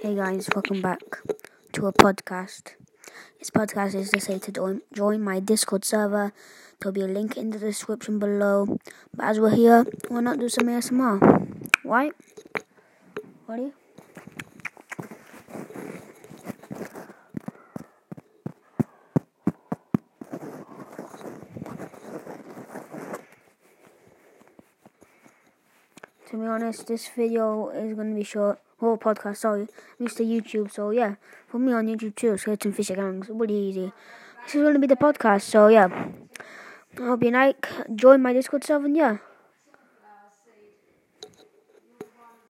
Hey guys, welcome back to a podcast. This podcast is to say to join, my Discord server. There'll be a link in the description below. But as we're here, why not do some ASMR? Right? Ready? To be honest, this video is going to be short. Whole podcast, sorry. To YouTube, so yeah. Put me on YouTube too, and Fisher Gangs. Really easy. This is going to be the podcast, so yeah. I hope you like. Join my Discord server, and yeah.